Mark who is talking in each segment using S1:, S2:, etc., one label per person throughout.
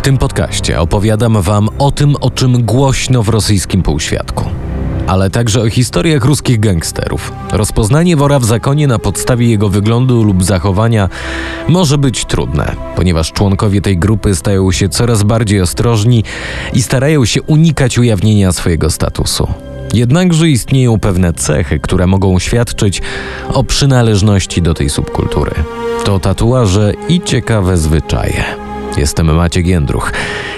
S1: W tym podcaście opowiadam Wam o tym, o czym głośno w rosyjskim półświadku. Ale także o historiach ruskich gangsterów. Rozpoznanie wora w zakonie na podstawie jego wyglądu lub zachowania może być trudne, ponieważ członkowie tej grupy stają się coraz bardziej ostrożni i starają się unikać ujawnienia swojego statusu. Jednakże istnieją pewne cechy, które mogą świadczyć o przynależności do tej subkultury. To tatuaże i ciekawe zwyczaje. Jestem Maciek Jędruch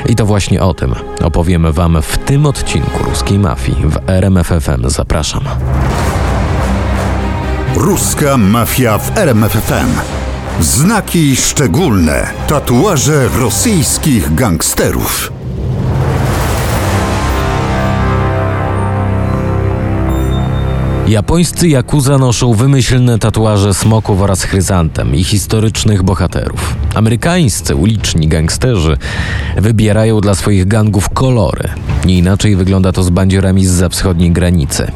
S1: i to właśnie o tym opowiem Wam w tym odcinku Ruskiej Mafii w RMFFM. Zapraszam.
S2: Ruska Mafia w RMFFM. Znaki szczególne. Tatuaże rosyjskich gangsterów.
S1: Japońscy jakuza noszą wymyślne tatuaże smoków oraz chryzantem i historycznych bohaterów. Amerykańscy uliczni gangsterzy wybierają dla swoich gangów kolory. Nie inaczej wygląda to z bandziorami z wschodniej granicy.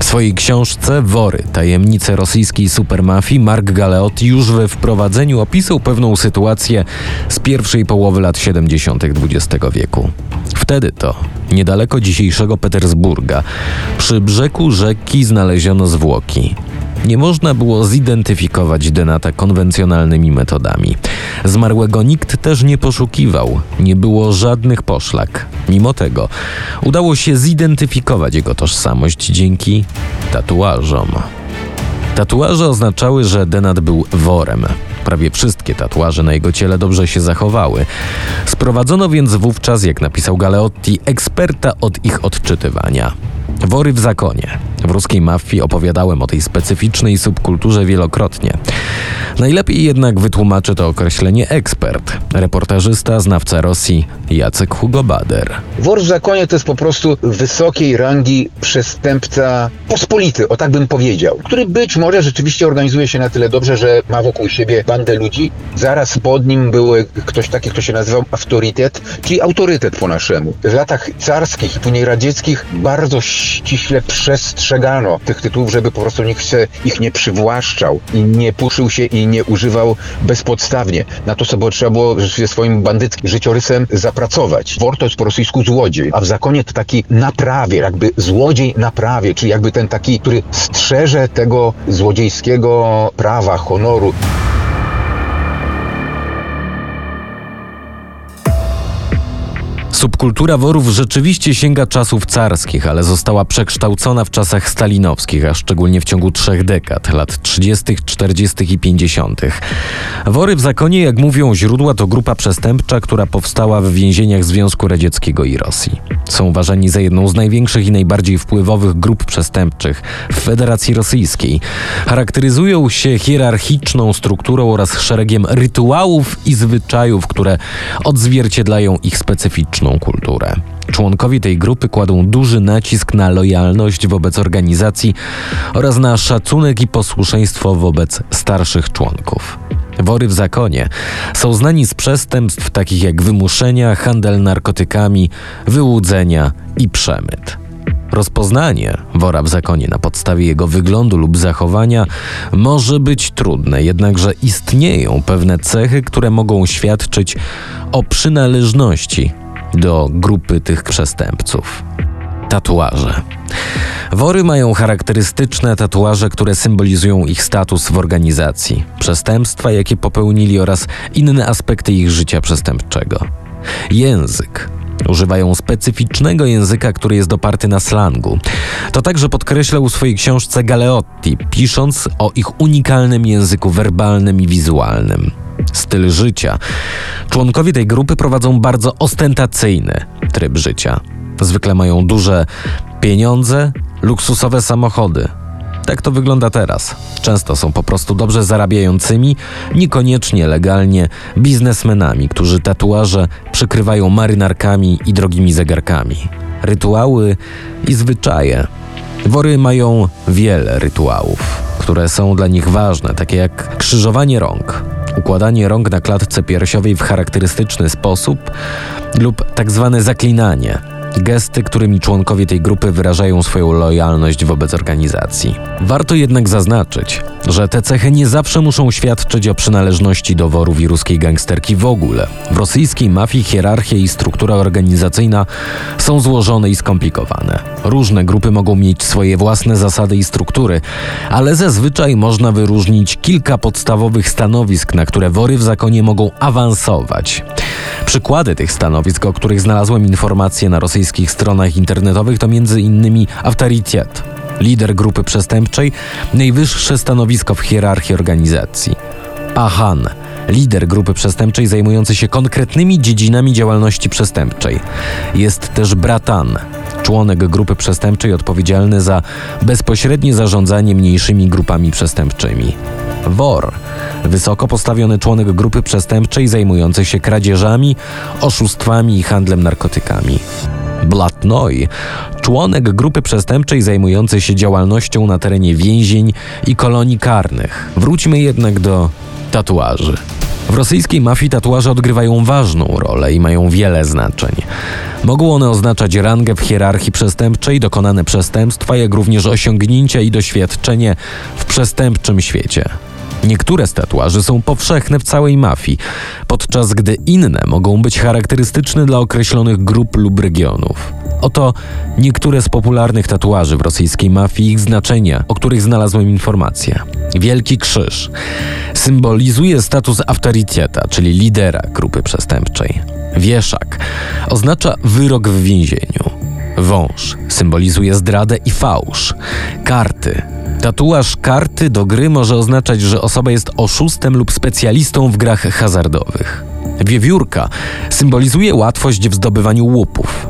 S1: W swojej książce Wory, tajemnice rosyjskiej supermafii Mark Galeotti już we wprowadzeniu opisał pewną sytuację z pierwszej połowy lat 70. XX wieku. Wtedy to, niedaleko dzisiejszego Petersburga, przy brzegu rzeki znaleziono zwłoki. Nie można było zidentyfikować Denata konwencjonalnymi metodami. Zmarłego nikt też nie poszukiwał, nie było żadnych poszlak. Mimo tego udało się zidentyfikować jego tożsamość dzięki tatuażom. Tatuaże oznaczały, że Denat był worem. Prawie wszystkie tatuaże na jego ciele dobrze się zachowały. Sprowadzono więc wówczas, jak napisał Galeotti, eksperta od ich odczytywania. Wory w zakonie. W ruskiej mafii opowiadałem o tej specyficznej subkulturze wielokrotnie. Najlepiej jednak wytłumaczy to określenie ekspert, reportażysta, znawca Rosji Jacek Hugo Bader.
S3: Wor w zakonie to jest po prostu wysokiej rangi przestępca pospolity, o tak bym powiedział, który być może rzeczywiście organizuje się na tyle dobrze, że ma wokół siebie bandę ludzi. Zaraz pod nim był ktoś taki, kto się nazywał autorytet, czyli autorytet po naszemu. W latach carskich i później radzieckich bardzo ściśle przestrzegano tych tytułów, żeby po prostu nikt się ich nie przywłaszczał i nie puszył się i nie używał bezpodstawnie. Na to sobie trzeba było swoim bandyckim życiorysem zapracować. Wor to jest po rosyjsku złodziej, a w zakonie to taki naprawie, jakby złodziej naprawie, czyli jakby ten taki, który strzeże tego złodziejskiego prawa, honoru.
S1: Subkultura worów rzeczywiście sięga czasów carskich, ale została przekształcona w czasach stalinowskich, a szczególnie w ciągu trzech dekad, lat 30., 40. i 50. Wory w zakonie, jak mówią źródła, to grupa przestępcza, która powstała w więzieniach Związku Radzieckiego i Rosji. Są uważani za jedną z największych i najbardziej wpływowych grup przestępczych w Federacji Rosyjskiej. Charakteryzują się hierarchiczną strukturą oraz szeregiem rytuałów i zwyczajów, które odzwierciedlają ich specyficzną kulturę. Członkowie tej grupy kładą duży nacisk na lojalność wobec organizacji oraz na szacunek i posłuszeństwo wobec starszych członków. Wory w zakonie są znani z przestępstw takich jak wymuszenia, handel narkotykami, wyłudzenia i przemyt. Rozpoznanie wora w zakonie na podstawie jego wyglądu lub zachowania może być trudne, jednakże istnieją pewne cechy, które mogą świadczyć o przynależności do grupy tych przestępców. Tatuaże. Wory mają charakterystyczne tatuaże, które symbolizują ich status w organizacji, przestępstwa, jakie popełnili oraz inne aspekty ich życia przestępczego. Język. Używają specyficznego języka, który jest oparty na slangu. To także podkreślał w swojej książce Galeotti, pisząc o ich unikalnym języku werbalnym i wizualnym styl życia. Członkowie tej grupy prowadzą bardzo ostentacyjny tryb życia. Zwykle mają duże pieniądze, luksusowe samochody. Tak to wygląda teraz. Często są po prostu dobrze zarabiającymi, niekoniecznie legalnie biznesmenami, którzy tatuaże przykrywają marynarkami i drogimi zegarkami. Rytuały i zwyczaje. Wory mają wiele rytuałów, które są dla nich ważne, takie jak krzyżowanie rąk, układanie rąk na klatce piersiowej w charakterystyczny sposób lub tak zwane zaklinanie. Gesty, którymi członkowie tej grupy wyrażają swoją lojalność wobec organizacji. Warto jednak zaznaczyć, że te cechy nie zawsze muszą świadczyć o przynależności do worów i ruskiej gangsterki w ogóle. W rosyjskiej mafii hierarchia i struktura organizacyjna są złożone i skomplikowane. Różne grupy mogą mieć swoje własne zasady i struktury, ale zazwyczaj można wyróżnić kilka podstawowych stanowisk, na które wory w zakonie mogą awansować. Przykłady tych stanowisk, o których znalazłem informacje na rosyjskich stronach internetowych, to m.in. autorytet, lider grupy przestępczej, najwyższe stanowisko w hierarchii organizacji. Pahan, lider grupy przestępczej zajmujący się konkretnymi dziedzinami działalności przestępczej. Jest też Bratan, członek grupy przestępczej odpowiedzialny za bezpośrednie zarządzanie mniejszymi grupami przestępczymi. Wor, wysoko postawiony członek grupy przestępczej zajmujący się kradzieżami, oszustwami i handlem narkotykami. Blatnoi, członek grupy przestępczej zajmującej się działalnością na terenie więzień i kolonii karnych. Wróćmy jednak do tatuaży. W rosyjskiej mafii tatuaże odgrywają ważną rolę i mają wiele znaczeń. Mogą one oznaczać rangę w hierarchii przestępczej, dokonane przestępstwa, jak również osiągnięcia i doświadczenie w przestępczym świecie. Niektóre z tatuaży są powszechne w całej mafii, podczas gdy inne mogą być charakterystyczne dla określonych grup lub regionów. Oto niektóre z popularnych tatuaży w rosyjskiej mafii i ich znaczenia, o których znalazłem informacje. Wielki Krzyż symbolizuje status autoryteta, czyli lidera grupy przestępczej. Wieszak oznacza wyrok w więzieniu. Wąż symbolizuje zdradę i fałsz. Karty Tatuaż karty do gry może oznaczać, że osoba jest oszustem lub specjalistą w grach hazardowych. Wiewiórka symbolizuje łatwość w zdobywaniu łupów.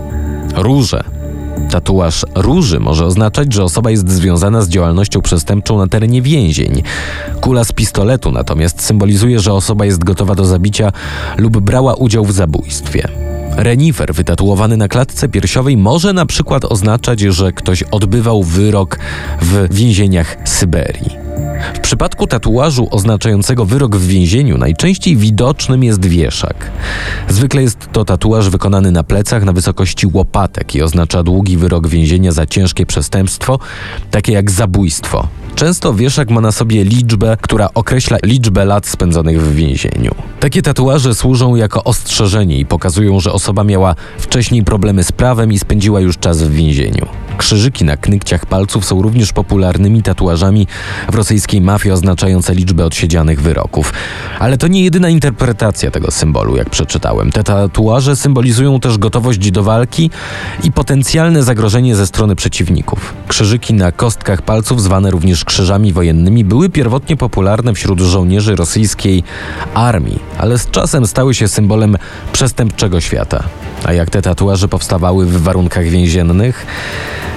S1: Róże. Tatuaż róży może oznaczać, że osoba jest związana z działalnością przestępczą na terenie więzień. Kula z pistoletu natomiast symbolizuje, że osoba jest gotowa do zabicia lub brała udział w zabójstwie. Renifer wytatuowany na klatce piersiowej może na przykład oznaczać, że ktoś odbywał wyrok w więzieniach Syberii. W przypadku tatuażu oznaczającego wyrok w więzieniu najczęściej widocznym jest wieszak. Zwykle jest to tatuaż wykonany na plecach na wysokości łopatek i oznacza długi wyrok więzienia za ciężkie przestępstwo, takie jak zabójstwo. Często wieszak ma na sobie liczbę, która określa liczbę lat spędzonych w więzieniu. Takie tatuaże służą jako ostrzeżenie i pokazują, że osoba miała wcześniej problemy z prawem i spędziła już czas w więzieniu. Krzyżyki na knykciach palców są również popularnymi tatuażami w rosyjskiej mafii oznaczające liczbę odsiedzianych wyroków. Ale to nie jedyna interpretacja tego symbolu, jak przeczytałem. Te tatuaże symbolizują też gotowość do walki i potencjalne zagrożenie ze strony przeciwników. Krzyżyki na kostkach palców, zwane również krzyżami wojennymi, były pierwotnie popularne wśród żołnierzy rosyjskiej armii, ale z czasem stały się symbolem przestępczego świata. A jak te tatuaże powstawały w warunkach więziennych?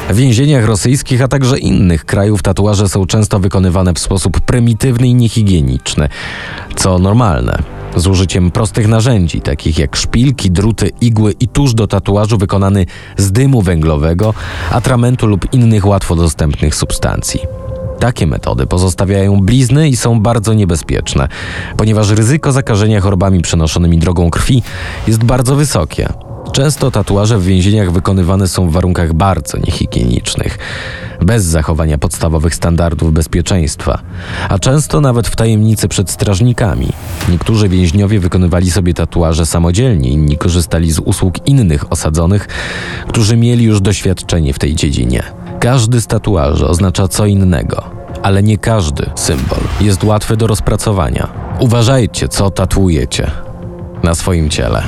S1: W więzieniach rosyjskich, a także innych krajów tatuaże są często wykonywane w sposób prymitywny i niehigieniczny, co normalne. Z użyciem prostych narzędzi, takich jak szpilki, druty, igły i tusz do tatuażu wykonany z dymu węglowego, atramentu lub innych łatwo dostępnych substancji. Takie metody pozostawiają blizny i są bardzo niebezpieczne, ponieważ ryzyko zakażenia chorobami przenoszonymi drogą krwi jest bardzo wysokie. Często tatuaże w więzieniach wykonywane są w warunkach bardzo niehigienicznych, bez zachowania podstawowych standardów bezpieczeństwa, a często nawet w tajemnicy przed strażnikami. Niektórzy więźniowie wykonywali sobie tatuaże samodzielnie, inni korzystali z usług innych osadzonych, którzy mieli już doświadczenie w tej dziedzinie. Każdy z tatuaży oznacza co innego, ale nie każdy symbol jest łatwy do rozpracowania. Uważajcie, co tatuujecie na swoim ciele.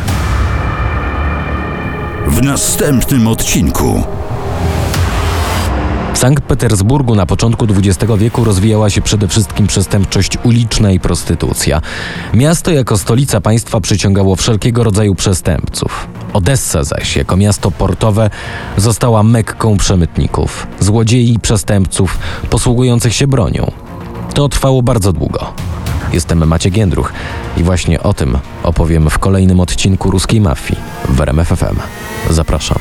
S2: W następnym odcinku.
S1: W Sankt Petersburgu na początku XX wieku rozwijała się przede wszystkim przestępczość uliczna i prostytucja. Miasto jako stolica państwa przyciągało wszelkiego rodzaju przestępców. Odessa zaś, jako miasto portowe, została mekką przemytników, złodziei i przestępców posługujących się bronią. To trwało bardzo długo. Jestem Maciek Jędruch i właśnie o tym opowiem w kolejnym odcinku Ruskiej Mafii w RMF FM. Zapraszam.